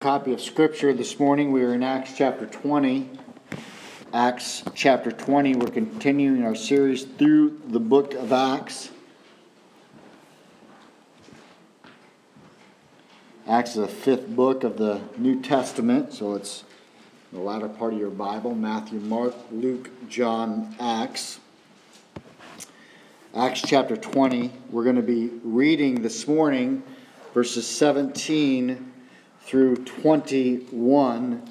copy of scripture this morning. We are in Acts chapter 20. Acts chapter 20. We're continuing our series through the book of Acts. Acts is the fifth book of the New Testament, so it's the latter part of your Bible Matthew, Mark, Luke, John, Acts. Acts chapter 20. We're going to be reading this morning verses 17 through 21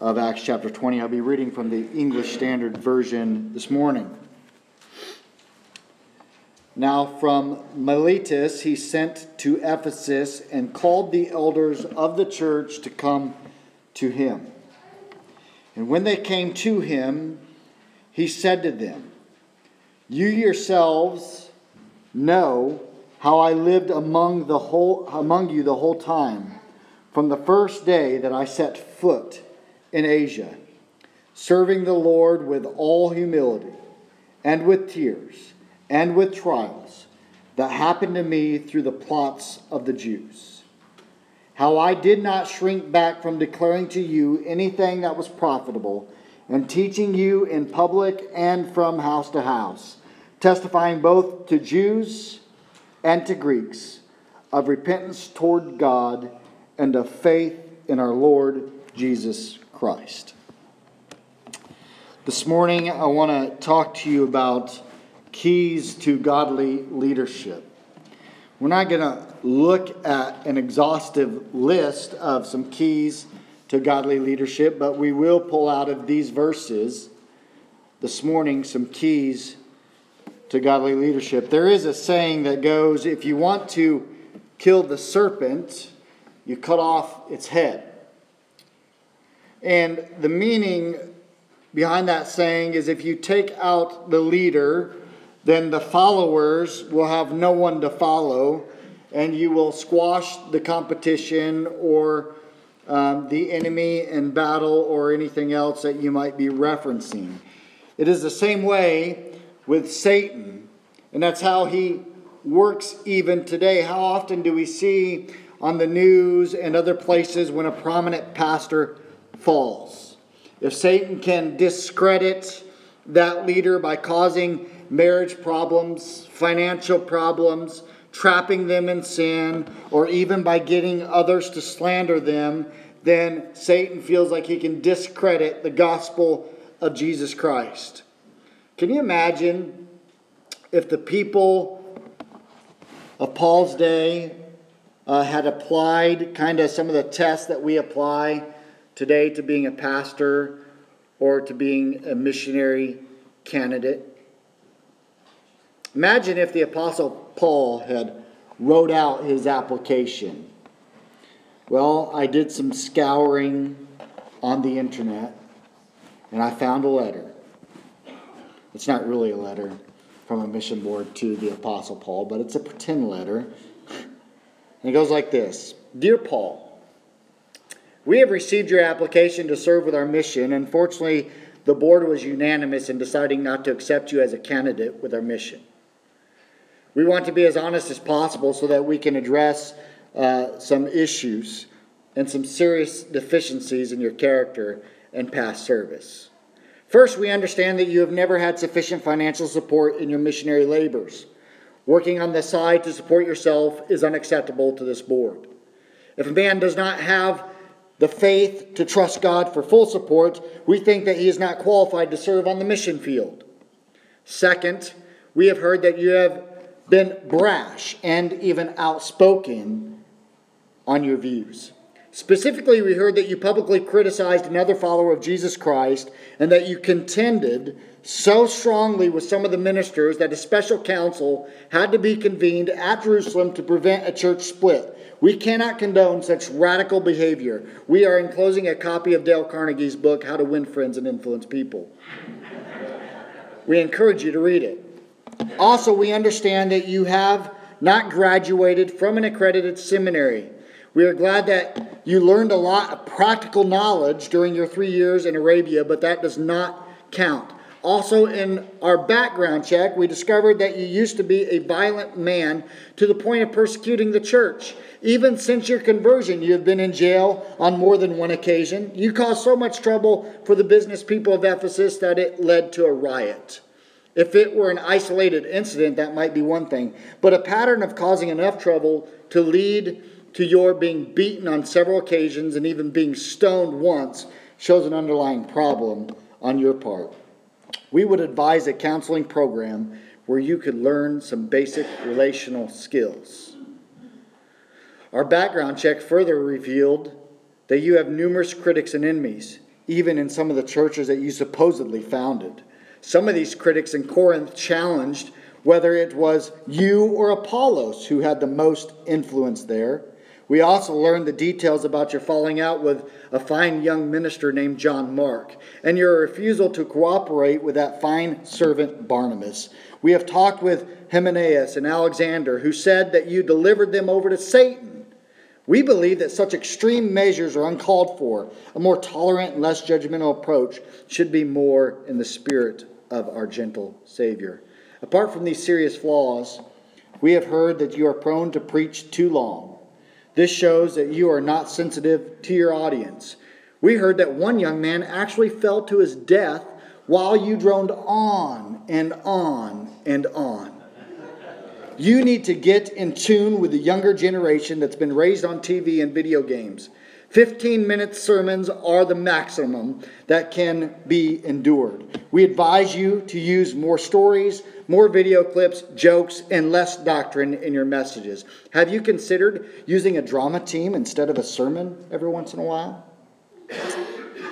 of Acts chapter 20. I'll be reading from the English Standard Version this morning. Now, from Miletus, he sent to Ephesus and called the elders of the church to come to him. And when they came to him, he said to them, You yourselves know how I lived among, the whole, among you the whole time from the first day that I set foot in Asia, serving the Lord with all humility and with tears and with trials that happened to me through the plots of the Jews. How I did not shrink back from declaring to you anything that was profitable and teaching you in public and from house to house, testifying both to Jews and to Greeks of repentance toward God and of faith in our Lord Jesus Christ. This morning, I want to talk to you about keys to godly leadership. We're not going to look at an exhaustive list of some keys to godly leadership, but we will pull out of these verses this morning some keys to godly leadership. There is a saying that goes if you want to kill the serpent, you cut off its head. And the meaning behind that saying is if you take out the leader, then the followers will have no one to follow, and you will squash the competition or um, the enemy in battle or anything else that you might be referencing. It is the same way with Satan, and that's how he works even today. How often do we see on the news and other places when a prominent pastor falls. If Satan can discredit that leader by causing marriage problems, financial problems, trapping them in sin, or even by getting others to slander them, then Satan feels like he can discredit the gospel of Jesus Christ. Can you imagine if the people of Paul's day uh, had applied kind of some of the tests that we apply today to being a pastor or to being a missionary candidate. Imagine if the Apostle Paul had wrote out his application. Well, I did some scouring on the internet and I found a letter. It's not really a letter from a mission board to the Apostle Paul, but it's a pretend letter and it goes like this Dear Paul, we have received your application to serve with our mission. Unfortunately, the board was unanimous in deciding not to accept you as a candidate with our mission. We want to be as honest as possible so that we can address uh, some issues and some serious deficiencies in your character and past service. First, we understand that you have never had sufficient financial support in your missionary labors. Working on the side to support yourself is unacceptable to this board. If a man does not have the faith to trust God for full support, we think that he is not qualified to serve on the mission field. Second, we have heard that you have been brash and even outspoken on your views. Specifically, we heard that you publicly criticized another follower of Jesus Christ and that you contended so strongly with some of the ministers that a special council had to be convened at Jerusalem to prevent a church split. We cannot condone such radical behavior. We are enclosing a copy of Dale Carnegie's book, How to Win Friends and Influence People. we encourage you to read it. Also, we understand that you have not graduated from an accredited seminary. We are glad that you learned a lot of practical knowledge during your three years in Arabia, but that does not count. Also, in our background check, we discovered that you used to be a violent man to the point of persecuting the church. Even since your conversion, you have been in jail on more than one occasion. You caused so much trouble for the business people of Ephesus that it led to a riot. If it were an isolated incident, that might be one thing. But a pattern of causing enough trouble to lead to your being beaten on several occasions and even being stoned once shows an underlying problem on your part. We would advise a counseling program where you could learn some basic relational skills. Our background check further revealed that you have numerous critics and enemies, even in some of the churches that you supposedly founded. Some of these critics in Corinth challenged whether it was you or Apollos who had the most influence there. We also learned the details about your falling out with a fine young minister named John Mark and your refusal to cooperate with that fine servant Barnabas. We have talked with Hymenaeus and Alexander, who said that you delivered them over to Satan. We believe that such extreme measures are uncalled for. A more tolerant and less judgmental approach should be more in the spirit of our gentle Savior. Apart from these serious flaws, we have heard that you are prone to preach too long. This shows that you are not sensitive to your audience. We heard that one young man actually fell to his death while you droned on and on and on. You need to get in tune with the younger generation that's been raised on TV and video games. 15 minute sermons are the maximum that can be endured. We advise you to use more stories, more video clips, jokes, and less doctrine in your messages. Have you considered using a drama team instead of a sermon every once in a while?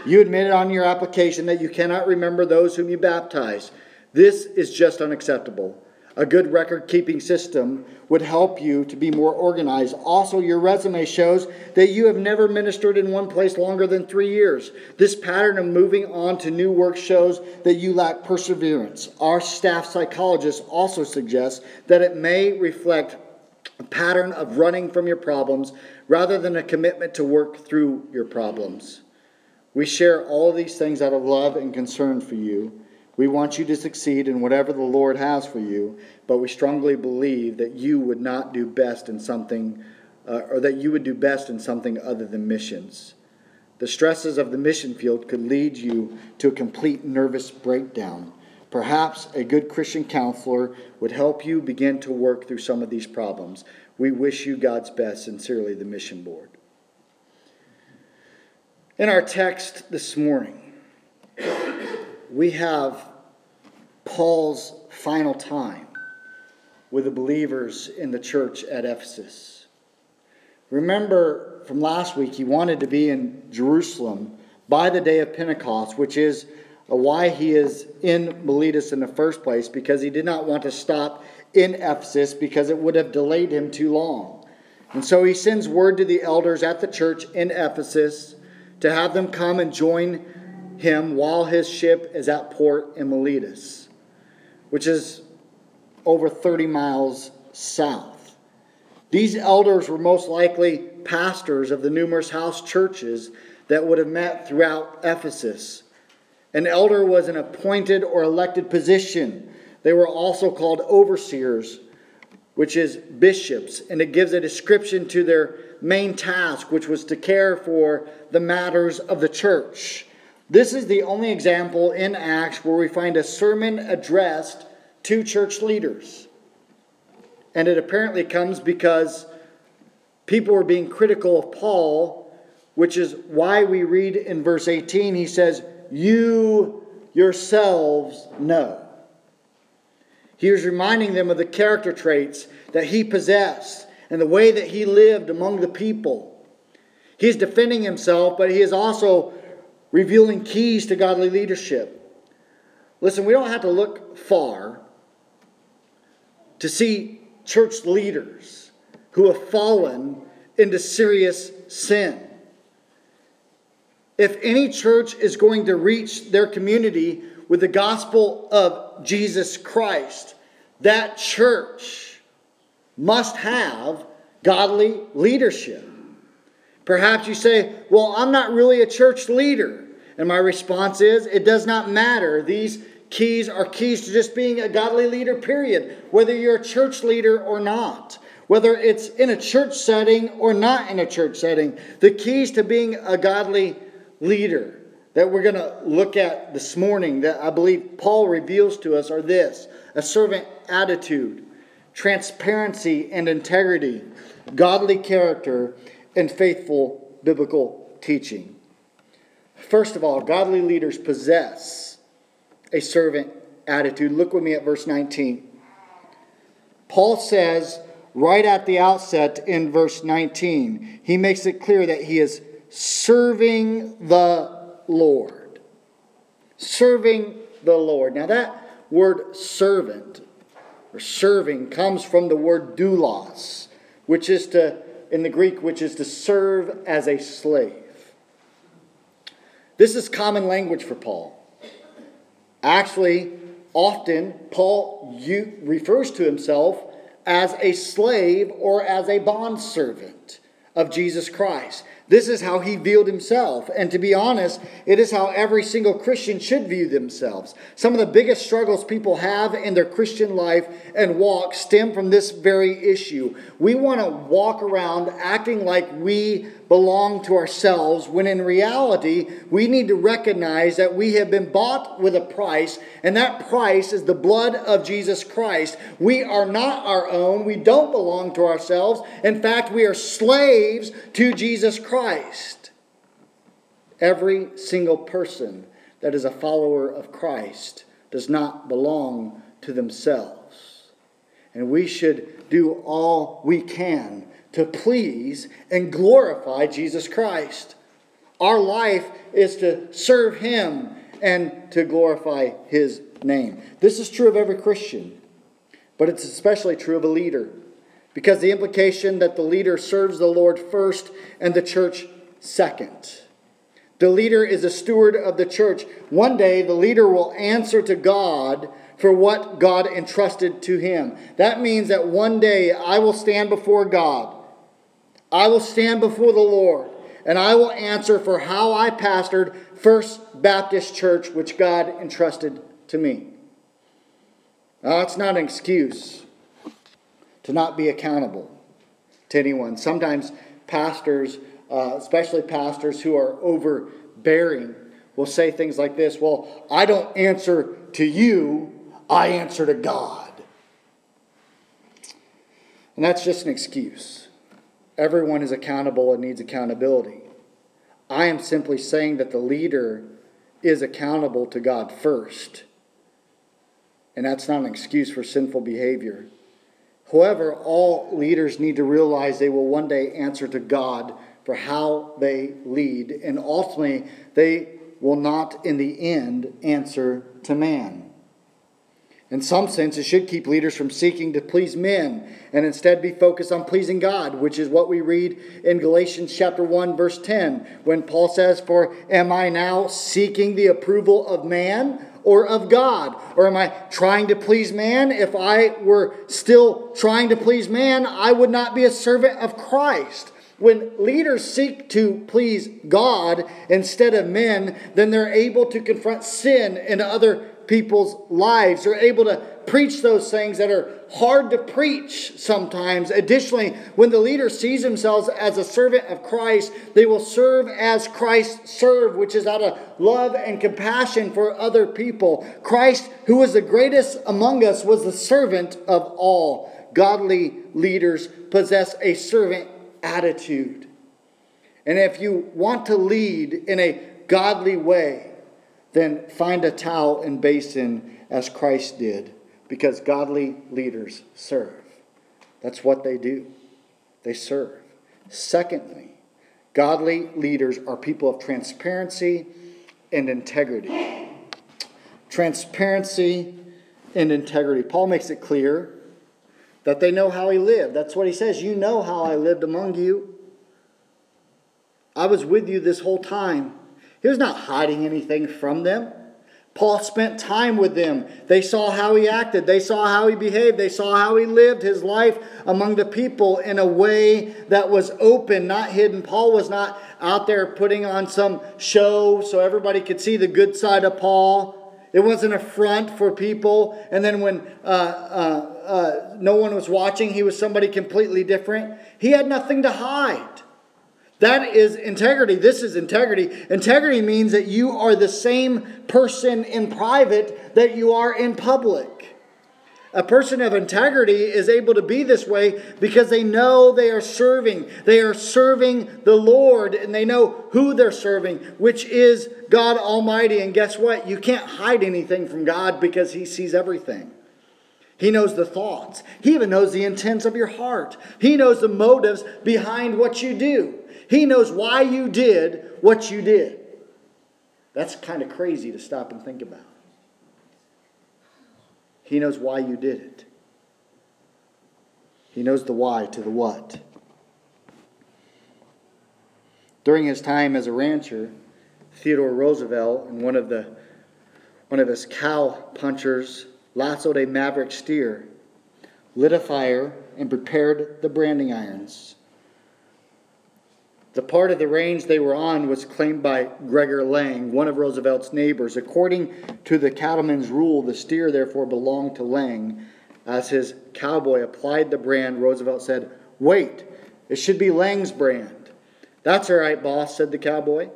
You admitted on your application that you cannot remember those whom you baptized. This is just unacceptable. A good record keeping system would help you to be more organized. Also, your resume shows that you have never ministered in one place longer than three years. This pattern of moving on to new work shows that you lack perseverance. Our staff psychologist also suggests that it may reflect a pattern of running from your problems rather than a commitment to work through your problems. We share all of these things out of love and concern for you. We want you to succeed in whatever the Lord has for you, but we strongly believe that you would not do best in something, uh, or that you would do best in something other than missions. The stresses of the mission field could lead you to a complete nervous breakdown. Perhaps a good Christian counselor would help you begin to work through some of these problems. We wish you God's best. Sincerely, the Mission Board. In our text this morning, we have Paul's final time with the believers in the church at Ephesus. Remember from last week, he wanted to be in Jerusalem by the day of Pentecost, which is why he is in Miletus in the first place, because he did not want to stop in Ephesus because it would have delayed him too long. And so he sends word to the elders at the church in Ephesus to have them come and join him while his ship is at port in Miletus, which is over 30 miles south. These elders were most likely pastors of the numerous house churches that would have met throughout Ephesus. An elder was an appointed or elected position. They were also called overseers, which is bishops, and it gives a description to their main task, which was to care for the matters of the church. This is the only example in Acts where we find a sermon addressed to church leaders. And it apparently comes because people were being critical of Paul, which is why we read in verse 18, he says, You yourselves know. He was reminding them of the character traits that he possessed and the way that he lived among the people. He's defending himself, but he is also revealing keys to godly leadership. Listen, we don't have to look far to see church leaders who have fallen into serious sin. If any church is going to reach their community with the gospel of Jesus Christ, that church must have godly leadership. Perhaps you say, Well, I'm not really a church leader. And my response is, It does not matter. These keys are keys to just being a godly leader, period. Whether you're a church leader or not, whether it's in a church setting or not in a church setting, the keys to being a godly leader that we're going to look at this morning that I believe Paul reveals to us are this a servant attitude, transparency and integrity, godly character, and faithful biblical teaching. First of all, godly leaders possess a servant attitude. Look with me at verse 19. Paul says right at the outset in verse 19, he makes it clear that he is serving the Lord. Serving the Lord. Now, that word servant or serving comes from the word doulos, which is to, in the Greek, which is to serve as a slave. This is common language for Paul. Actually, often Paul refers to himself as a slave or as a bondservant of Jesus Christ. This is how he viewed himself. And to be honest, it is how every single Christian should view themselves. Some of the biggest struggles people have in their Christian life and walk stem from this very issue. We want to walk around acting like we belong to ourselves when in reality, we need to recognize that we have been bought with a price, and that price is the blood of Jesus Christ. We are not our own. We don't belong to ourselves. In fact, we are slaves to Jesus Christ. Every single person that is a follower of Christ does not belong to themselves. And we should do all we can to please and glorify Jesus Christ. Our life is to serve Him and to glorify His name. This is true of every Christian, but it's especially true of a leader because the implication that the leader serves the Lord first and the church second. The leader is a steward of the church. One day, the leader will answer to God for what God entrusted to him. That means that one day I will stand before God I will stand before the Lord and I will answer for how I pastored First Baptist Church, which God entrusted to me. Now, that's not an excuse to not be accountable to anyone. Sometimes pastors, uh, especially pastors who are overbearing, will say things like this Well, I don't answer to you, I answer to God. And that's just an excuse. Everyone is accountable and needs accountability. I am simply saying that the leader is accountable to God first. And that's not an excuse for sinful behavior. However, all leaders need to realize they will one day answer to God for how they lead, and ultimately, they will not, in the end, answer to man. In some sense, it should keep leaders from seeking to please men and instead be focused on pleasing God, which is what we read in Galatians chapter 1 verse 10 when Paul says, "For am I now seeking the approval of man or of God? Or am I trying to please man? If I were still trying to please man, I would not be a servant of Christ." When leaders seek to please God instead of men, then they're able to confront sin and other people's lives. They're able to preach those things that are hard to preach sometimes. Additionally, when the leader sees themselves as a servant of Christ, they will serve as Christ served, which is out of love and compassion for other people. Christ, who was the greatest among us, was the servant of all. Godly leaders possess a servant attitude. And if you want to lead in a godly way, then find a towel and basin as Christ did, because godly leaders serve. That's what they do, they serve. Secondly, godly leaders are people of transparency and integrity. Transparency and integrity. Paul makes it clear that they know how he lived. That's what he says. You know how I lived among you. I was with you this whole time. He was not hiding anything from them. Paul spent time with them. They saw how he acted. They saw how he behaved. They saw how he lived his life among the people in a way that was open, not hidden. Paul was not out there putting on some show so everybody could see the good side of Paul. It wasn't a front for people. And then when uh, uh, uh, no one was watching, he was somebody completely different. He had nothing to hide. That is integrity. This is integrity. Integrity means that you are the same person in private that you are in public. A person of integrity is able to be this way because they know they are serving. They are serving the Lord and they know who they're serving, which is God Almighty. And guess what? You can't hide anything from God because He sees everything. He knows the thoughts, He even knows the intents of your heart, He knows the motives behind what you do. He knows why you did what you did. That's kind of crazy to stop and think about. He knows why you did it. He knows the why to the what. During his time as a rancher, Theodore Roosevelt and one of the one of his cow punchers lassoed a maverick steer, lit a fire, and prepared the branding irons. The part of the range they were on was claimed by Gregor Lang, one of Roosevelt's neighbors. According to the cattleman's rule, the steer therefore belonged to Lang. As his cowboy applied the brand, Roosevelt said, Wait, it should be Lang's brand. That's all right, boss, said the cowboy.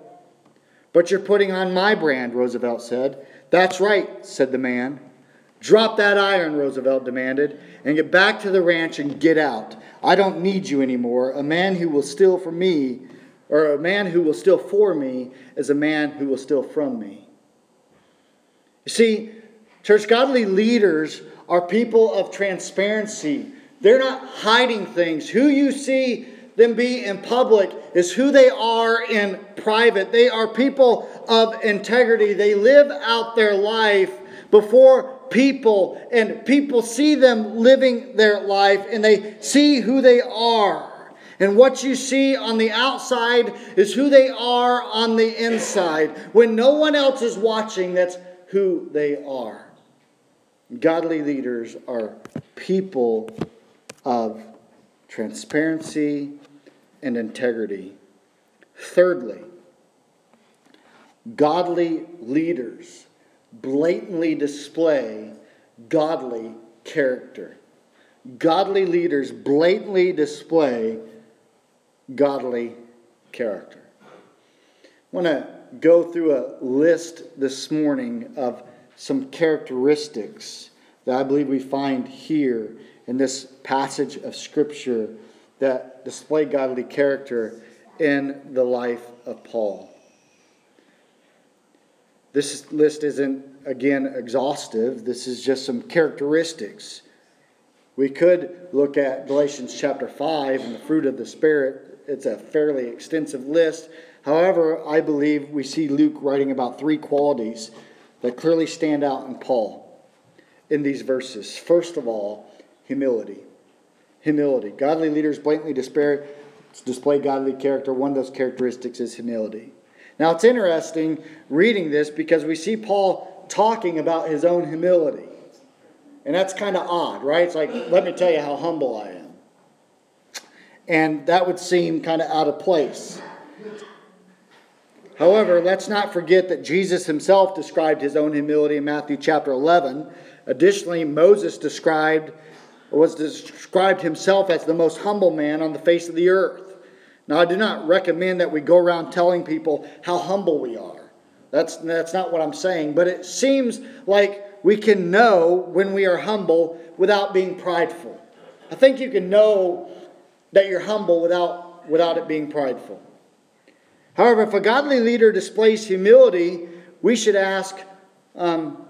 But you're putting on my brand, Roosevelt said. That's right, said the man. Drop that iron, Roosevelt demanded, and get back to the ranch and get out. I don't need you anymore. A man who will steal from me, or a man who will steal for me, is a man who will steal from me. You see, church godly leaders are people of transparency. They're not hiding things. Who you see them be in public is who they are in private. They are people of integrity. They live out their life before people, and people see them living their life and they see who they are. And what you see on the outside is who they are on the inside. When no one else is watching, that's who they are. Godly leaders are people of transparency and integrity. Thirdly, godly leaders blatantly display godly character. Godly leaders blatantly display godly character. I want to go through a list this morning of some characteristics that I believe we find here in this passage of Scripture that display godly character in the life of Paul. This list isn't, again, exhaustive. This is just some characteristics. We could look at Galatians chapter 5 and the fruit of the Spirit. It's a fairly extensive list. However, I believe we see Luke writing about three qualities that clearly stand out in Paul in these verses. First of all, humility. Humility. Godly leaders blatantly display godly character. One of those characteristics is humility. Now, it's interesting reading this because we see Paul talking about his own humility. And that's kind of odd, right? It's like, let me tell you how humble I am. And that would seem kind of out of place. However, let's not forget that Jesus himself described his own humility in Matthew chapter 11. Additionally, Moses described was described himself as the most humble man on the face of the earth. Now, I do not recommend that we go around telling people how humble we are. That's, that's not what I'm saying. But it seems like we can know when we are humble without being prideful. I think you can know that you're humble without, without it being prideful. However, if a godly leader displays humility, we should ask um,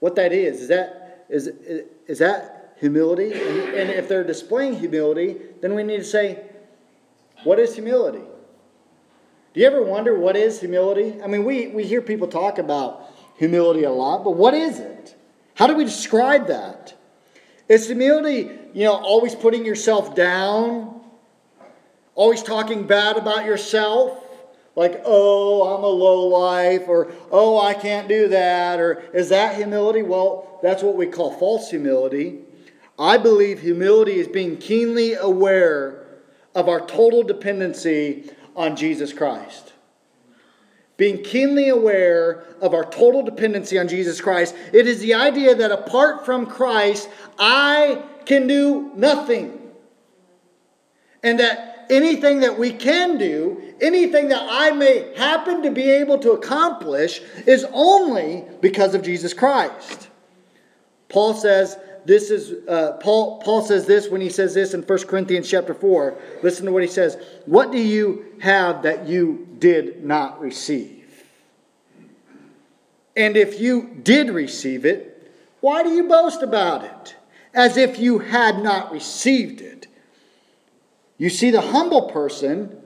what that is. Is that, is, is that humility. And, and if they're displaying humility, then we need to say, what is humility? Do you ever wonder what is humility? I mean, we, we hear people talk about humility a lot, but what is it? How do we describe that? Is humility, you know, always putting yourself down? Always talking bad about yourself? Like, oh, I'm a low life, or oh, I can't do that, or is that humility? Well, that's what we call false humility. I believe humility is being keenly aware of our total dependency on Jesus Christ. being keenly aware of our total dependency on Jesus Christ. It is the idea that apart from Christ, I can do nothing. And that anything that we can do, anything that I may happen to be able to accomplish, is only because of Jesus Christ. Paul says, this is uh, Paul. Paul says this when he says this in 1 Corinthians chapter 4. Listen to what he says. What do you have that you did not receive? And if you did receive it, why do you boast about it? As if you had not received it. You see, the humble person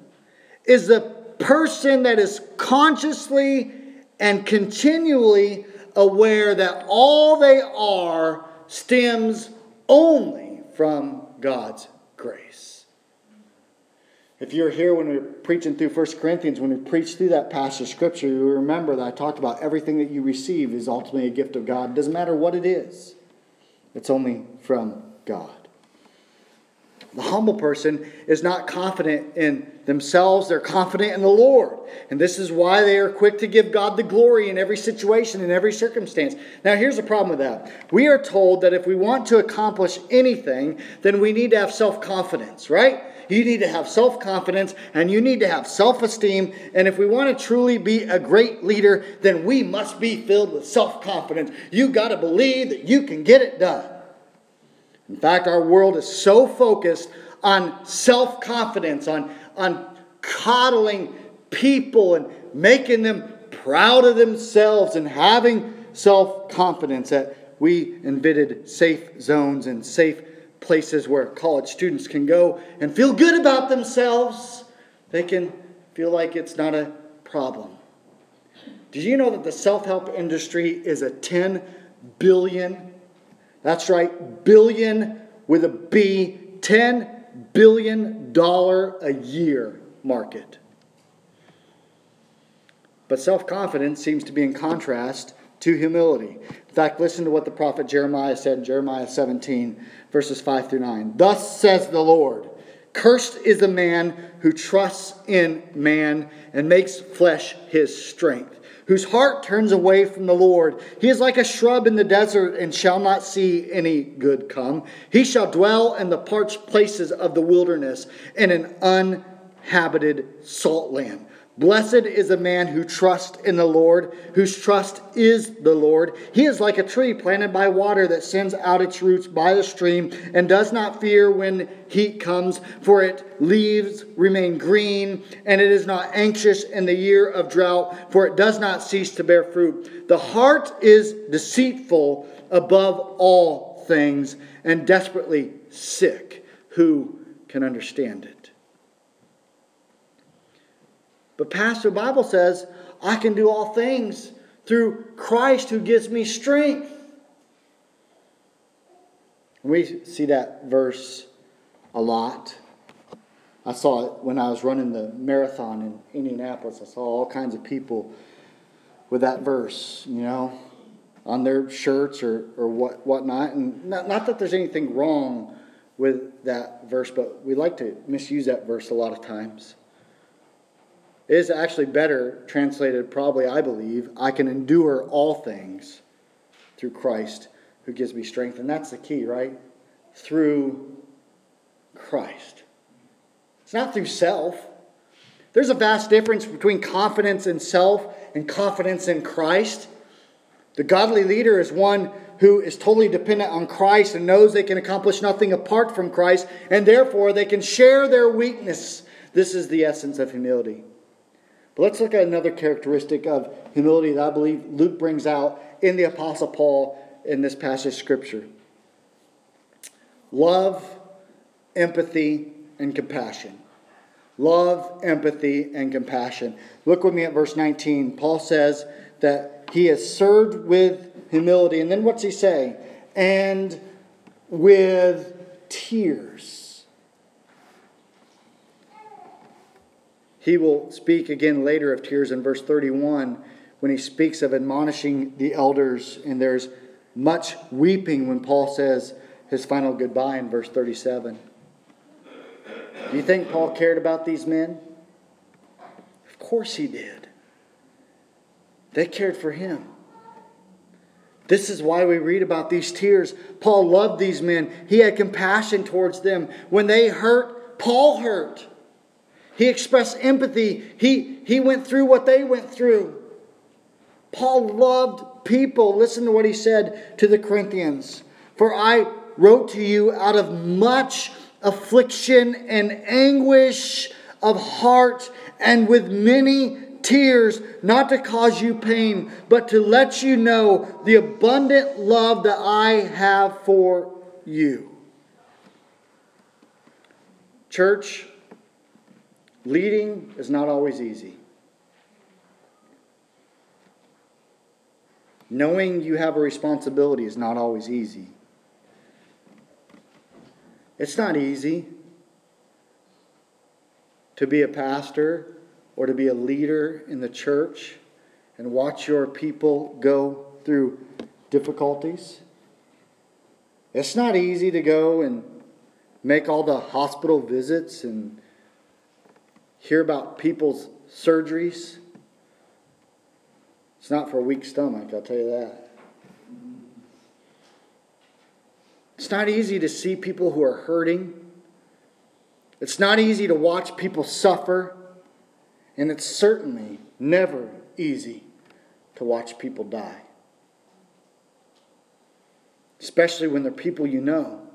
is the person that is consciously and continually aware that all they are stems only from God's grace. If you're here when we are preaching through 1 Corinthians, when we preach through that passage of Scripture, you remember that I talked about everything that you receive is ultimately a gift of God. It doesn't matter what it is, it's only from God. The humble person is not confident in themselves, they're confident in the Lord. And this is why they are quick to give God the glory in every situation, in every circumstance. Now, here's the problem with that. We are told that if we want to accomplish anything, then we need to have self confidence, right? You need to have self confidence and you need to have self esteem. And if we want to truly be a great leader, then we must be filled with self confidence. You got to believe that you can get it done. In fact, our world is so focused on self confidence, on, on coddling people and making them proud of themselves and having self confidence that we invented safe zones and safe places where college students can go and feel good about themselves. They can feel like it's not a problem. Did you know that the self help industry is a 10 billion that's right, billion with a B, $10 billion dollar a year market. But self confidence seems to be in contrast to humility. In fact, listen to what the prophet Jeremiah said in Jeremiah 17, verses 5 through 9. Thus says the Lord Cursed is the man who trusts in man and makes flesh his strength whose heart turns away from the Lord. He is like a shrub in the desert and shall not see any good come. He shall dwell in the parched places of the wilderness in an uninhabited salt land. Blessed is the man who trusts in the Lord, whose trust is the Lord. He is like a tree planted by water that sends out its roots by the stream and does not fear when heat comes, for its leaves remain green, and it is not anxious in the year of drought, for it does not cease to bear fruit. The heart is deceitful above all things and desperately sick. Who can understand it? But, Pastor, Bible says I can do all things through Christ who gives me strength. We see that verse a lot. I saw it when I was running the marathon in Indianapolis. I saw all kinds of people with that verse, you know, on their shirts or, or what whatnot. And not, not that there's anything wrong with that verse, but we like to misuse that verse a lot of times. Is actually better translated, probably, I believe, I can endure all things through Christ who gives me strength. And that's the key, right? Through Christ. It's not through self. There's a vast difference between confidence in self and confidence in Christ. The godly leader is one who is totally dependent on Christ and knows they can accomplish nothing apart from Christ, and therefore they can share their weakness. This is the essence of humility. But let's look at another characteristic of humility that I believe Luke brings out in the Apostle Paul in this passage of Scripture love, empathy, and compassion. Love, empathy, and compassion. Look with me at verse 19. Paul says that he has served with humility. And then what's he say? And with tears. He will speak again later of tears in verse 31 when he speaks of admonishing the elders, and there's much weeping when Paul says his final goodbye in verse 37. Do you think Paul cared about these men? Of course he did. They cared for him. This is why we read about these tears. Paul loved these men. He had compassion towards them. When they hurt, Paul hurt. He expressed empathy. He, he went through what they went through. Paul loved people. Listen to what he said to the Corinthians. For I wrote to you out of much affliction and anguish of heart and with many tears, not to cause you pain, but to let you know the abundant love that I have for you. Church, leading is not always easy. Knowing you have a responsibility is not always easy. It's not easy to be a pastor or to be a leader in the church and watch your people go through difficulties. It's not easy to go and make all the hospital visits and hear about people's surgeries. It's not for a weak stomach, I'll tell you that. It's not easy to see people who are hurting. It's not easy to watch people suffer. And it's certainly never easy to watch people die, especially when they're people you know.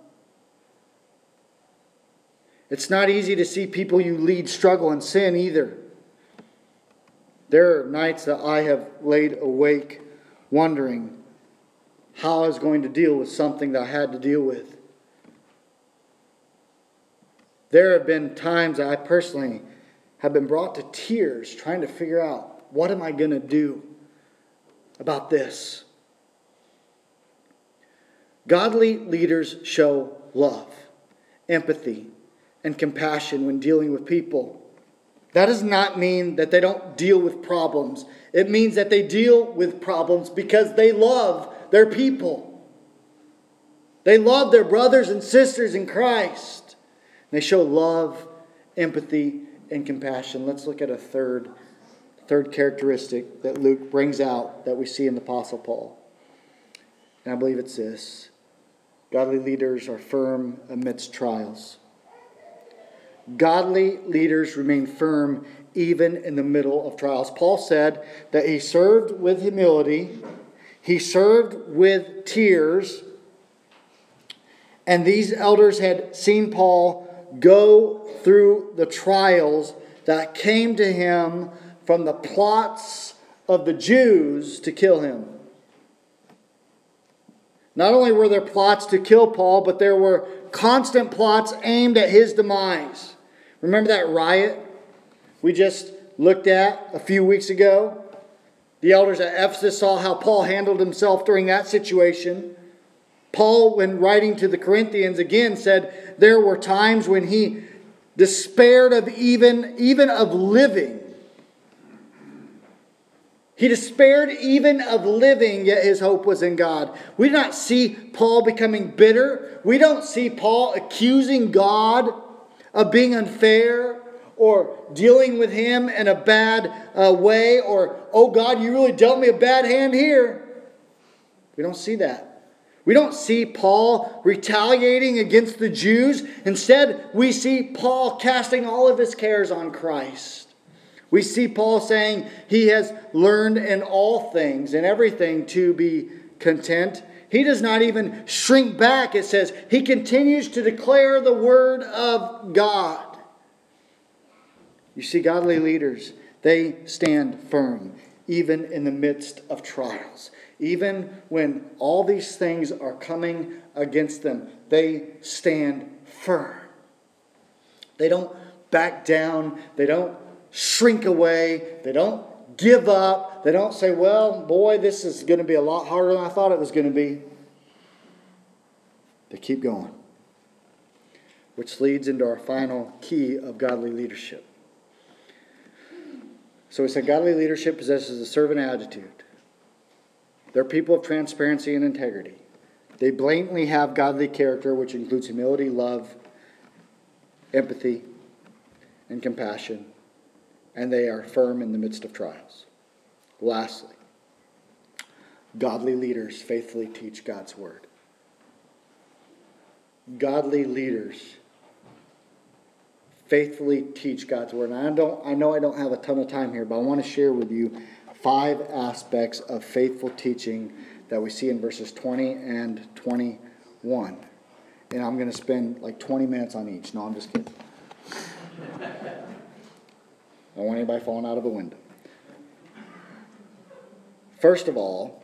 It's not easy to see people you lead struggle and sin either. There are nights that I have laid awake wondering how I was going to deal with something that I had to deal with. There have been times I personally have been brought to tears trying to figure out what am I going to do about this. Godly leaders show love, empathy, and compassion when dealing with people. That does not mean that they don't deal with problems. It means that they deal with problems because they love their people. They love their brothers and sisters in Christ. They show love, empathy, and compassion. Let's look at a third, third characteristic that Luke brings out that we see in the Apostle Paul. And I believe it's this godly leaders are firm amidst trials. Godly leaders remain firm even in the middle of trials. Paul said that he served with humility he served with tears, and these elders had seen Paul go through the trials that came to him from the plots of the Jews to kill him. Not only were there plots to kill Paul, but there were constant plots aimed at his demise. Remember that riot we just looked at a few weeks ago? The elders at Ephesus saw how Paul handled himself during that situation. Paul, when writing to the Corinthians, again said there were times when he despaired of even, even of living. He despaired even of living, yet his hope was in God. We do not see Paul becoming bitter. We don't see Paul accusing God of being unfair or dealing with him in a bad uh, way or, oh God, you really dealt me a bad hand here. We don't see that. We don't see Paul retaliating against the Jews. Instead, we see Paul casting all of his cares on Christ. We see Paul saying he has learned in all things and everything to be content. He does not even shrink back. It says he continues to declare the word of God. You see, godly leaders, they stand firm even in the midst of trials. Even when all these things are coming against them, they stand firm. They don't back down, they don't shrink away, they don't give up, they don't say, well, boy, this is going to be a lot harder than I thought it was going to be. They keep going. Which leads into our final key of godly leadership so we said godly leadership possesses a servant attitude. They're people of transparency and integrity. They blatantly have godly character, which includes humility, love, empathy, and compassion, and they are firm in the midst of trials. Lastly, Godly leaders faithfully teach God's word. Godly leaders faithfully teach God's word. And I don't I know I don't have a ton of time here, but I want to share with you five aspects of faithful teaching that we see in verses 20 and 21. And I'm going to spend like 20 minutes on each. No, I'm just kidding. I don't want anybody falling out of a window. First of all,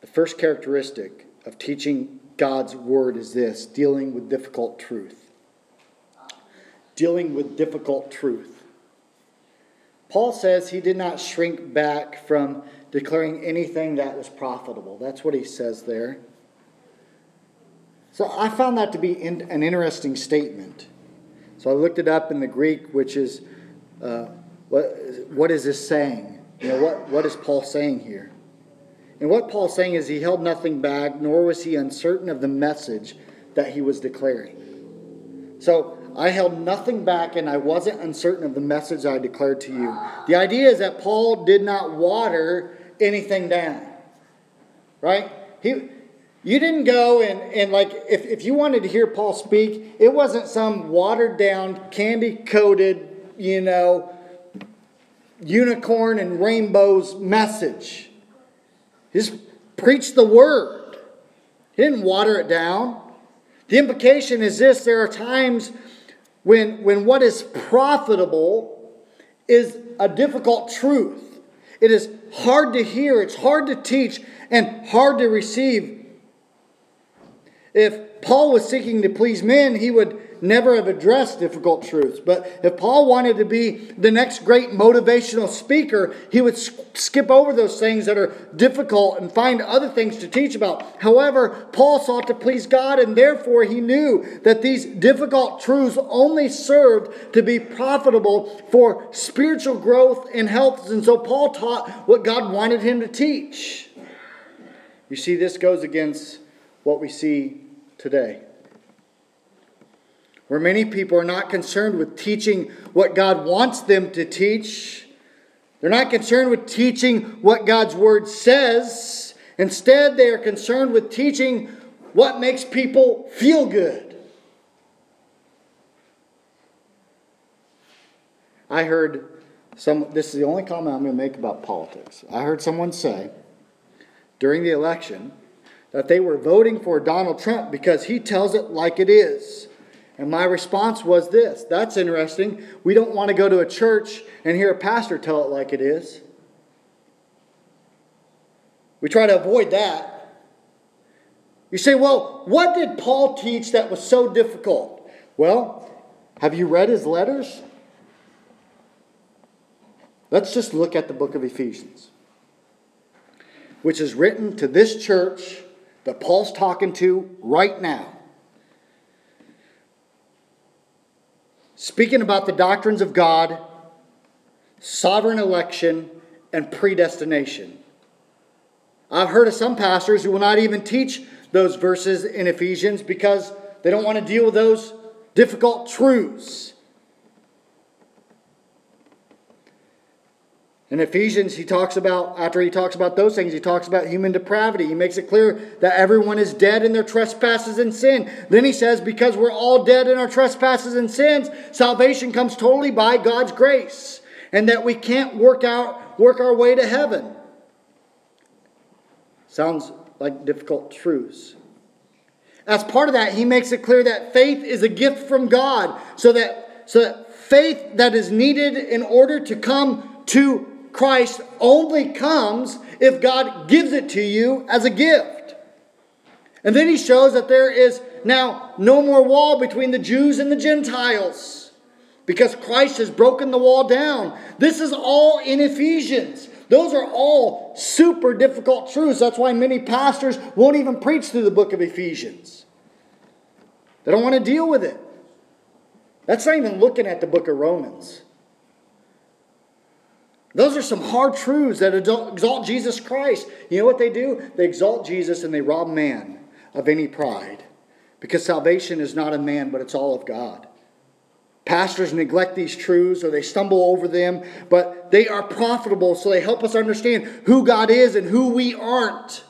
the first characteristic of teaching God's word is this dealing with difficult truth dealing with difficult truth. Paul says he did not shrink back from declaring anything that was profitable. That's what he says there. So I found that to be an interesting statement. So I looked it up in the Greek, which is uh, what, what is this saying? You know, what, what is Paul saying here? And what Paul's saying is he held nothing back, nor was he uncertain of the message that he was declaring. So I held nothing back and I wasn't uncertain of the message I declared to you. The idea is that Paul did not water anything down. Right? He you didn't go and, and like if, if you wanted to hear Paul speak, it wasn't some watered down, candy coated, you know, unicorn and rainbows message. He just preached the word. He didn't water it down. The implication is this there are times when, when what is profitable is a difficult truth. It is hard to hear, it's hard to teach, and hard to receive. If Paul was seeking to please men, he would never have addressed difficult truths. But if Paul wanted to be the next great motivational speaker, he would skip over those things that are difficult and find other things to teach about. However, Paul sought to please God, and therefore he knew that these difficult truths only served to be profitable for spiritual growth and health. And so Paul taught what God wanted him to teach. You see, this goes against what we see today where many people are not concerned with teaching what God wants them to teach. They're not concerned with teaching what God's Word says. Instead, they are concerned with teaching what makes people feel good. I heard some, this is the only comment I'm going to make about politics. I heard someone say during the election that they were voting for Donald Trump because he tells it like it is. And my response was this that's interesting. We don't want to go to a church and hear a pastor tell it like it is. We try to avoid that. You say, well, what did Paul teach that was so difficult? Well, have you read his letters? Let's just look at the book of Ephesians, which is written to this church that Paul's talking to right now. speaking about the doctrines of God, sovereign election, and predestination. I've heard of some pastors who will not even teach those verses in Ephesians because they don't want to deal with those difficult truths. In Ephesians, he talks about, after he talks about those things, he talks about human depravity. He makes it clear that everyone is dead in their trespasses and sin. Then he says, because we're all dead in our trespasses and sins, salvation comes totally by God's grace. And that we can't work out, work our way to heaven. Sounds like difficult truths. As part of that, he makes it clear that faith is a gift from God, so that, so that faith that is needed in order to come to Christ only comes if God gives it to you as a gift. And then he shows that there is now no more wall between the Jews and the Gentiles because Christ has broken the wall down. This is all in Ephesians. Those are all super difficult truths. That's why many pastors won't even preach through the book of Ephesians. They don't want to deal with it. That's not even looking at the book of Romans. Those are some hard truths that exalt Jesus Christ. You know what they do? They exalt Jesus and they rob man of any pride. Because salvation is not of man, but it's all of God. Pastors neglect these truths or they stumble over them, but they are profitable, so they help us understand who God is and who we aren't.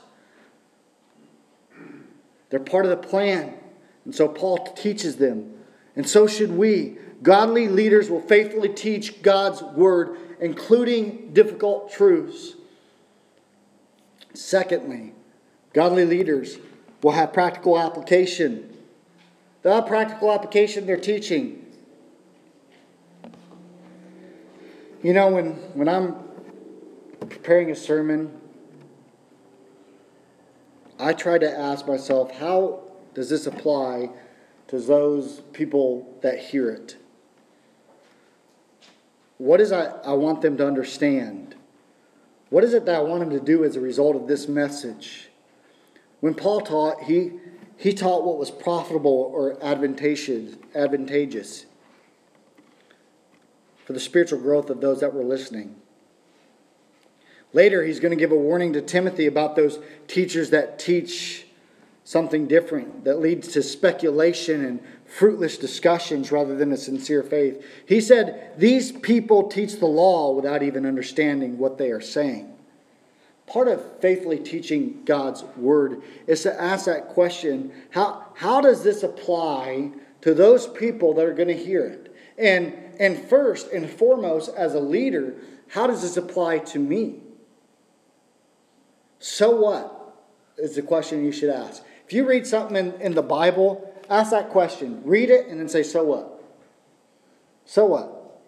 They're part of the plan. And so Paul teaches them. And so should we. Godly leaders will faithfully teach God's word, including difficult truths. Secondly, godly leaders will have practical application. They'll have practical application in their teaching. You know, when, when I'm preparing a sermon, I try to ask myself, how does this apply to those people that hear it? What is I, I want them to understand? What is it that I want them to do as a result of this message? When Paul taught, he, he taught what was profitable or advantageous. advantageous for the spiritual growth of those that were listening. Later, he's going to give a warning to Timothy about those teachers that teach something different, that leads to speculation and fruitless discussions rather than a sincere faith. He said, These people teach the law without even understanding what they are saying. Part of faithfully teaching God's word is to ask that question how, how does this apply to those people that are going to hear it? And and first and foremost, as a leader, how does this apply to me? So what? Is the question you should ask. If you read something in, in the Bible, ask that question. Read it and then say, so what? So what?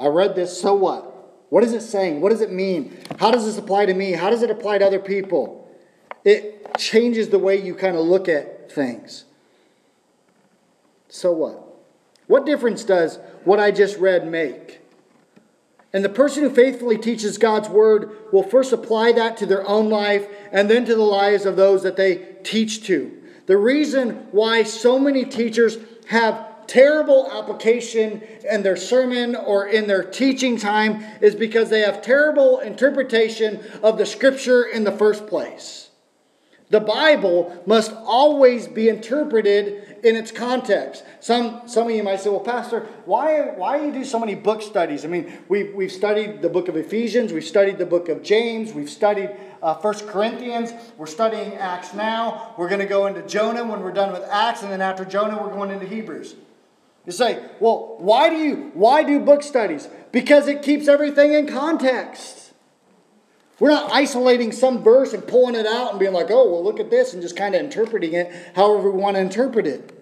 I read this, so what? What is it saying? What does it mean? How does this apply to me? How does it apply to other people? It changes the way you kind of look at things. So what? What difference does what I just read make? And the person who faithfully teaches God's word will first apply that to their own life and then to the lives of those that they teach to. The reason why so many teachers have terrible application in their sermon or in their teaching time is because they have terrible interpretation of the scripture in the first place. The Bible must always be interpreted in its context. Some, some of you might say, well, Pastor, why, why do you do so many book studies? I mean, we've, we've studied the book of Ephesians, we've studied the book of James, we've studied uh, 1 Corinthians, we're studying Acts now. We're going to go into Jonah when we're done with Acts, and then after Jonah, we're going into Hebrews. You say, well, why do you why do book studies? Because it keeps everything in context. We're not isolating some verse and pulling it out and being like, oh, well, look at this, and just kind of interpreting it however we want to interpret it.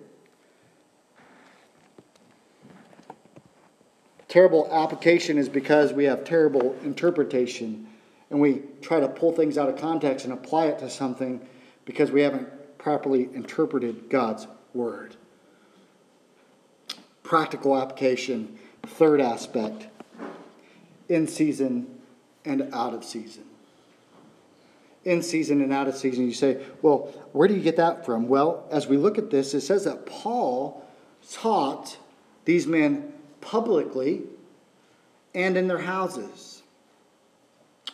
Terrible application is because we have terrible interpretation and we try to pull things out of context and apply it to something because we haven't properly interpreted God's word. Practical application, third aspect, in season and out of season in season and out of season. You say, well, where do you get that from? Well, as we look at this, it says that Paul taught these men publicly and in their houses.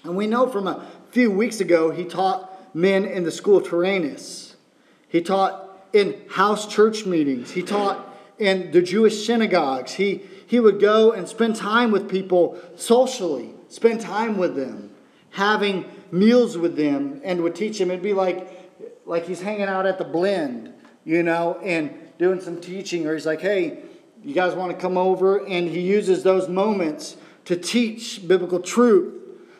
And we know from a few weeks ago, he taught men in the school of Tyrannus. He taught in house church meetings. He taught in the Jewish synagogues. He, he would go and spend time with people socially, spend time with them, having meals with them and would teach them. It'd be like, like he's hanging out at the blend, you know, and doing some teaching, or he's like, hey, you guys want to come over? And he uses those moments to teach biblical truth.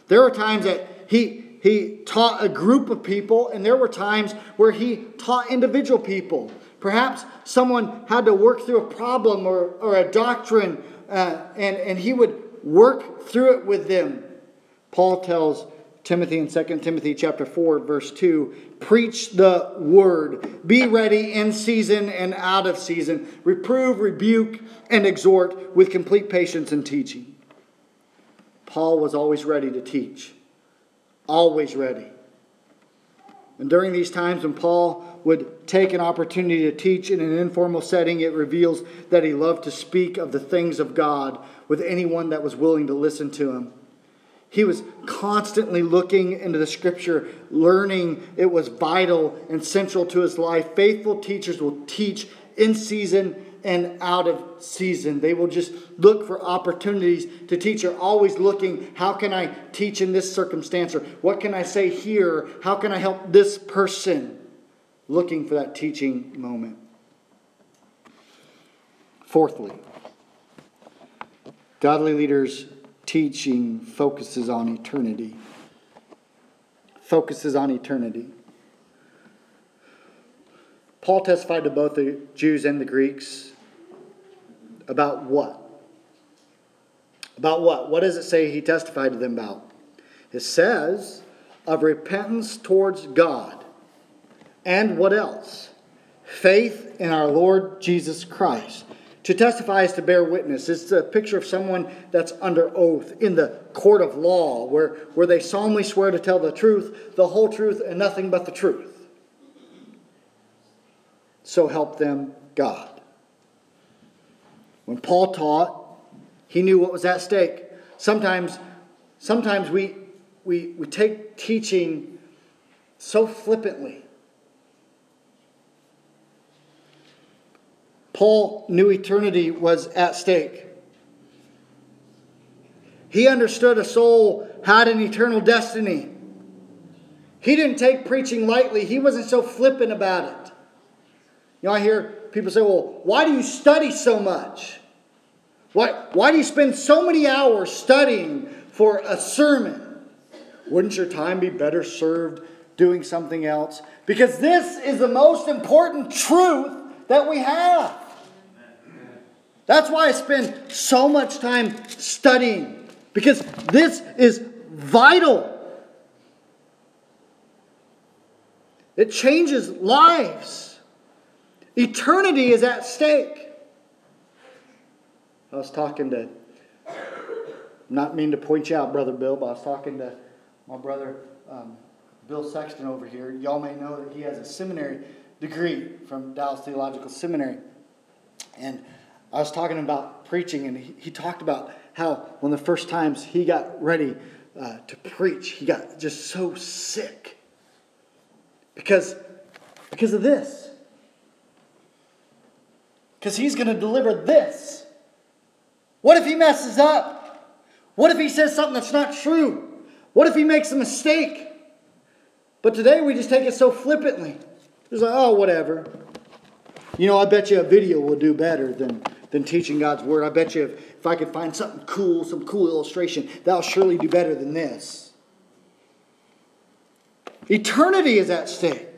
There are times that he he taught a group of people, and there were times where he taught individual people. Perhaps someone had to work through a problem or, or a doctrine, uh, and, and he would work through it with them. Paul tells Timothy in 2 Timothy chapter 4 verse 2 preach the word. Be ready in season and out of season. Reprove rebuke and exhort with complete patience and teaching. Paul was always ready to teach. Always ready. And during these times when Paul would take an opportunity to teach in an informal setting it reveals that he loved to speak of the things of God with anyone that was willing to listen to him he was constantly looking into the scripture, learning it was vital and central to his life. Faithful teachers will teach in season and out of season. They will just look for opportunities to teach, are always looking, how can I teach in this circumstance? Or what can I say here? How can I help this person? Looking for that teaching moment. Fourthly, godly leaders' teaching focuses on eternity. Focuses on eternity. Paul testified to both the Jews and the Greeks about what? About what? What does it say he testified to them about? It says of repentance towards God. And what else? Faith in our Lord Jesus Christ. To testify is to bear witness. It's a picture of someone that's under oath in the court of law where, where they solemnly swear to tell the truth, the whole truth, and nothing but the truth so help them God. When Paul taught, he knew what was at stake. Sometimes, sometimes we, we, we take teaching so flippantly. Paul knew eternity was at stake. He understood a soul had an eternal destiny. He didn't take preaching lightly, he wasn't so flippant about it. You know, I hear people say, well, why do you study so much? Why, why do you spend so many hours studying for a sermon? Wouldn't your time be better served doing something else? Because this is the most important truth that we have. That's why I spend so much time studying, because this is vital. It changes lives. Eternity is at stake. I was talking to, not mean to point you out, Brother Bill, but I was talking to my brother um, Bill Sexton over here. Y'all may know that he has a seminary degree from Dallas Theological Seminary. And I was talking about preaching, and he, he talked about how one of the first times he got ready uh, to preach, he got just so sick because, because of this because he's going to deliver this. What if he messes up? What if he says something that's not true? What if he makes a mistake? But today we just take it so flippantly. It's like, oh, whatever. You know, I bet you a video will do better than, than teaching God's word. I bet you if, if I could find something cool, some cool illustration, that'll surely do better than this. Eternity is at stake.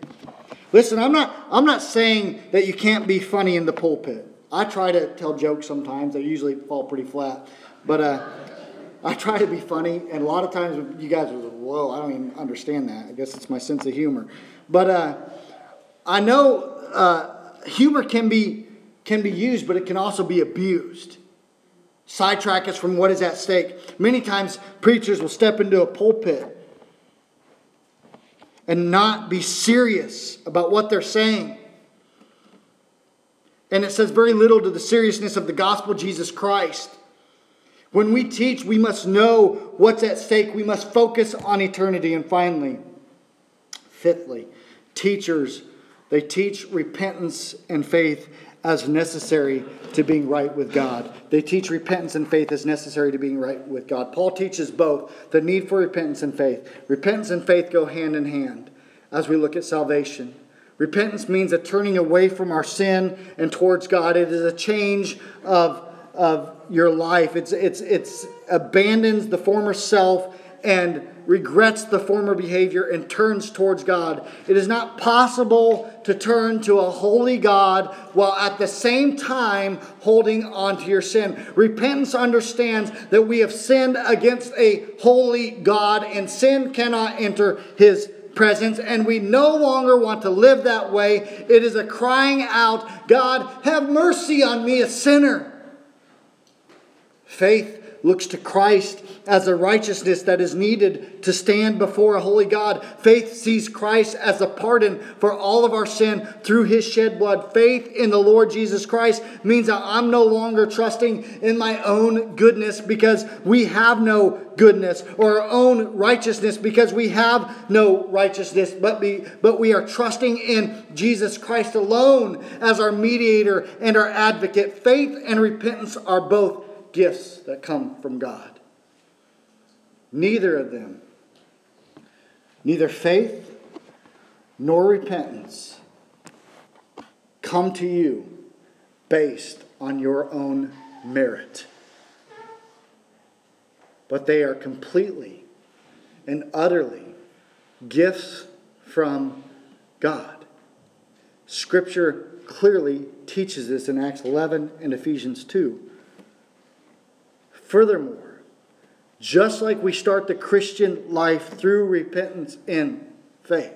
Listen, I'm not, I'm not saying that you can't be funny in the pulpit. I try to tell jokes sometimes. They usually fall pretty flat. But uh, I try to be funny. And a lot of times you guys are like, whoa, I don't even understand that. I guess it's my sense of humor. But uh, I know uh, humor can be, can be used, but it can also be abused. Sidetrack us from what is at stake. Many times preachers will step into a pulpit and not be serious about what they're saying. And it says very little to the seriousness of the gospel Jesus Christ. When we teach, we must know what's at stake. We must focus on eternity. And finally, fifthly, teachers, they teach repentance and faith as necessary to being right with God. They teach repentance and faith as necessary to being right with God. Paul teaches both the need for repentance and faith. Repentance and faith go hand in hand as we look at salvation. Repentance means a turning away from our sin and towards God. It is a change of, of your life. It's, it's, it's abandons the former self and regrets the former behavior and turns towards God. It is not possible to turn to a holy God while at the same time holding on to your sin. Repentance understands that we have sinned against a holy God and sin cannot enter his presence and we no longer want to live that way. It is a crying out, God, have mercy on me, a sinner. Faith looks to Christ as a righteousness that is needed to stand before a holy God. Faith sees Christ as a pardon for all of our sin through his shed blood. Faith in the Lord Jesus Christ means that I'm no longer trusting in my own goodness because we have no goodness or our own righteousness because we have no righteousness, but, be, but we are trusting in Jesus Christ alone as our mediator and our advocate. Faith and repentance are both gifts that come from God. Neither of them, neither faith nor repentance, come to you based on your own merit. But they are completely and utterly gifts from God. Scripture clearly teaches this in Acts 11 and Ephesians 2. Furthermore, just like we start the Christian life through repentance and faith,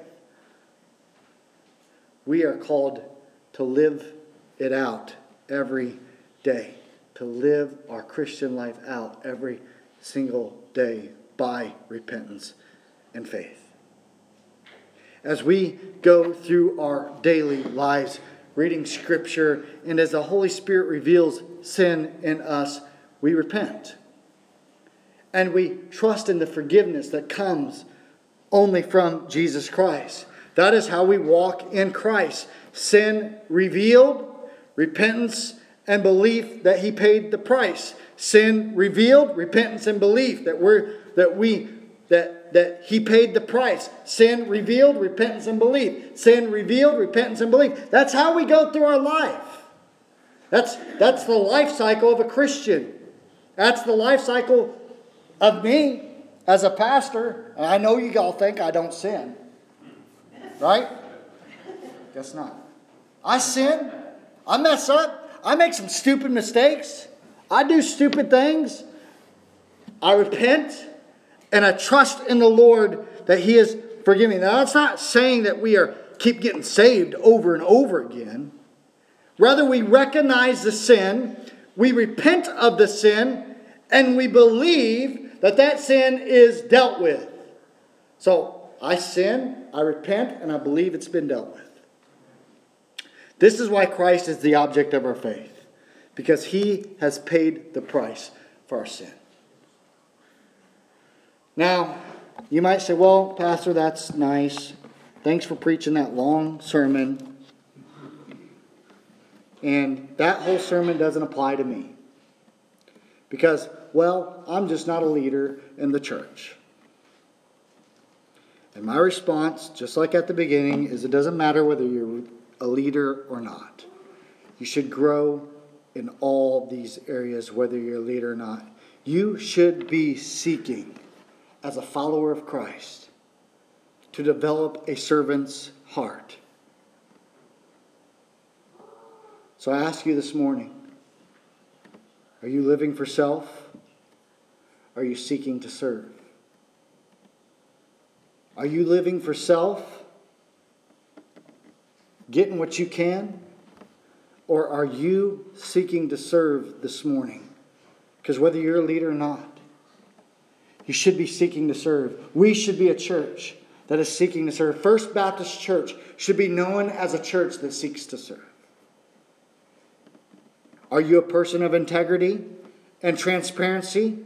we are called to live it out every day, to live our Christian life out every single day by repentance and faith. As we go through our daily lives, reading Scripture, and as the Holy Spirit reveals sin in us, we repent. And we trust in the forgiveness that comes only from Jesus Christ. That is how we walk in Christ. Sin revealed, repentance, and belief that He paid the price. Sin revealed, repentance, and belief that we're that we that that He paid the price. Sin revealed, repentance, and belief. Sin revealed, repentance, and belief. That's how we go through our life. That's that's the life cycle of a Christian. That's the life cycle of me as a pastor. And I know you all think I don't sin. Right? Guess not. I sin. I mess up. I make some stupid mistakes. I do stupid things. I repent and I trust in the Lord that He is forgiving. Now, that's not saying that we are keep getting saved over and over again. Rather, we recognize the sin, we repent of the sin, and we believe that that sin is dealt with. So, I sin, I repent, and I believe it's been dealt with. This is why Christ is the object of our faith, because he has paid the price for our sin. Now, you might say, well, Pastor, that's nice. Thanks for preaching that long sermon. And that whole sermon doesn't apply to me. Because, well, I'm just not a leader in the church. And my response, just like at the beginning, is it doesn't matter whether you're a leader or not. You should grow in all these areas, whether you're a leader or not. You should be seeking, as a follower of Christ, to develop a servant's heart. So I ask you this morning are you living for self? Are you seeking to serve? Are you living for self? getting what you can? Or are you seeking to serve this morning? Because whether you're a leader or not, you should be seeking to serve. We should be a church that is seeking to serve. First Baptist Church should be known as a church that seeks to serve. Are you a person of integrity and transparency?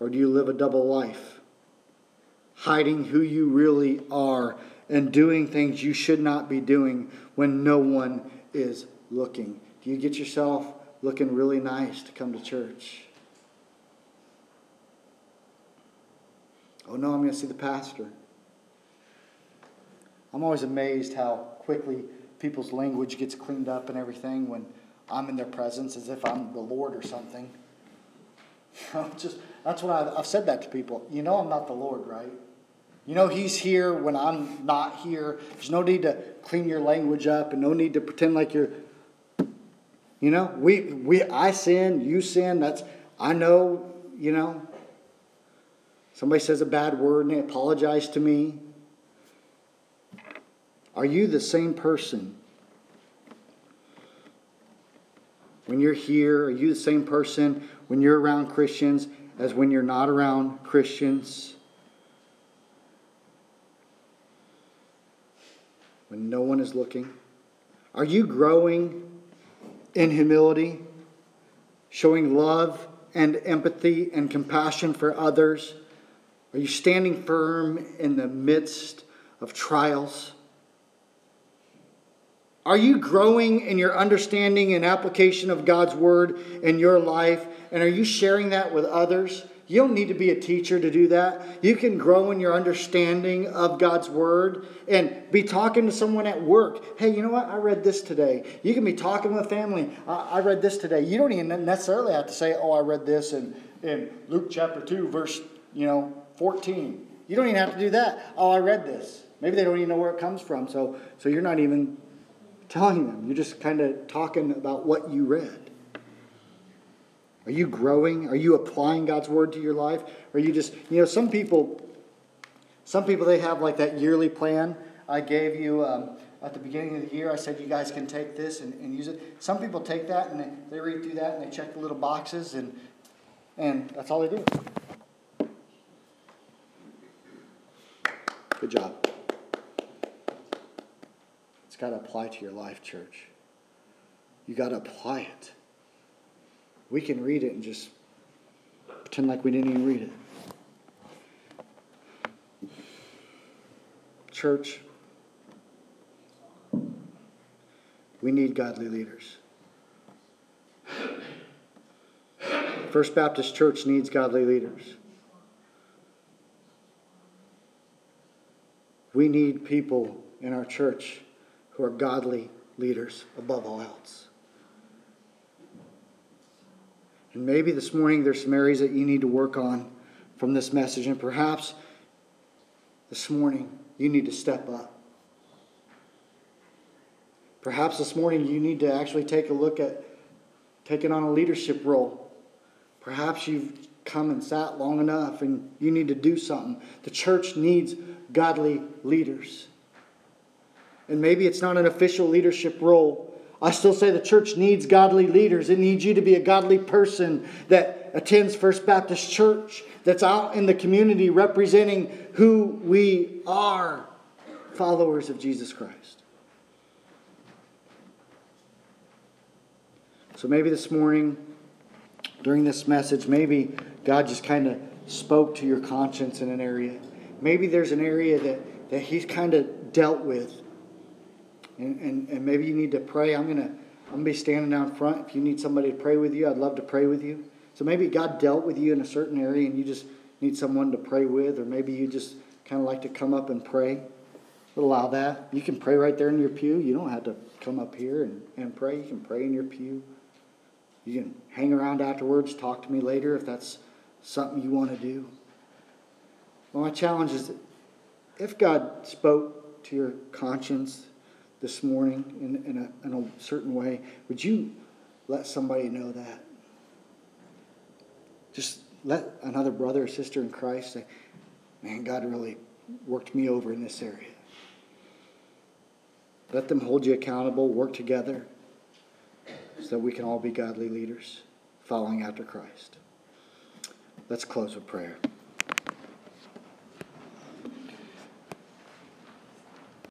Or do you live a double life, hiding who you really are and doing things you should not be doing when no one is looking? Do you get yourself looking really nice to come to church? Oh no, I'm going to see the pastor. I'm always amazed how quickly people's language gets cleaned up and everything when I'm in their presence as if I'm the Lord or something. just that's what I've, I've said that to people. You know I'm not the Lord, right? You know, He's here when I'm not here. There's no need to clean your language up and no need to pretend like you're. You know, we, we I sin, you sin. That's I know, you know. Somebody says a bad word and they apologize to me. Are you the same person when you're here? Are you the same person when you're around Christians as when you're not around Christians? When no one is looking? Are you growing in humility, showing love and empathy and compassion for others? Are you standing firm in the midst of trials? Are you growing in your understanding and application of God's word in your life? And are you sharing that with others? You don't need to be a teacher to do that. You can grow in your understanding of God's word and be talking to someone at work. Hey, you know what? I read this today. You can be talking with family. I, read this today. You don't even necessarily have to say, oh, I read this in, in Luke chapter 2, verse, you know, 14. You don't even have to do that. Oh, I read this. Maybe they don't even know where it comes from. So, so you're not even telling them. You're just kind of talking about what you read. Are you growing? Are you applying God's word to your life? Are you just, you know, some people, some people, they have like that yearly plan I gave you um, at the beginning of the year. I said you guys can take this and, and use it. Some people take that and they, they read through that and they check the little boxes and, and that's all they do. Good job. Got to apply to your life, church. You got to apply it. We can read it and just pretend like we didn't even read it. Church, we need godly leaders. First Baptist Church needs godly leaders. We need people in our church who are godly leaders above all else. And maybe this morning there's some areas that you need to work on from this message. And perhaps this morning you need to step up. Perhaps this morning you need to actually take a look at taking on a leadership role. Perhaps you've come and sat long enough and you need to do something. The church needs godly leaders. And maybe it's not an official leadership role, I still say the church needs godly leaders. It needs you to be a godly person that attends First Baptist Church, that's out in the community representing who we are followers of Jesus Christ. So maybe this morning, during this message, maybe God just kind of spoke to your conscience in an area. Maybe there's an area that, that He's kind of dealt with and, and, and maybe you need to pray. I'm gonna I'm gonna be standing down front. If you need somebody to pray with you, I'd love to pray with you. So maybe God dealt with you in a certain area and you just need someone to pray with, or maybe you just kind of like to come up and pray. Allow that. You can pray right there in your pew. You don't have to come up here and, and pray. You can pray in your pew. You can hang around afterwards, talk to me later if that's something you want to do. Well, my challenge is if God spoke to your conscience this morning in, in, a, in a certain way, would you let somebody know that? Just let another brother or sister in Christ say, man, God really worked me over in this area. Let them hold you accountable, work together, so that we can all be godly leaders following after Christ. Let's close with prayer.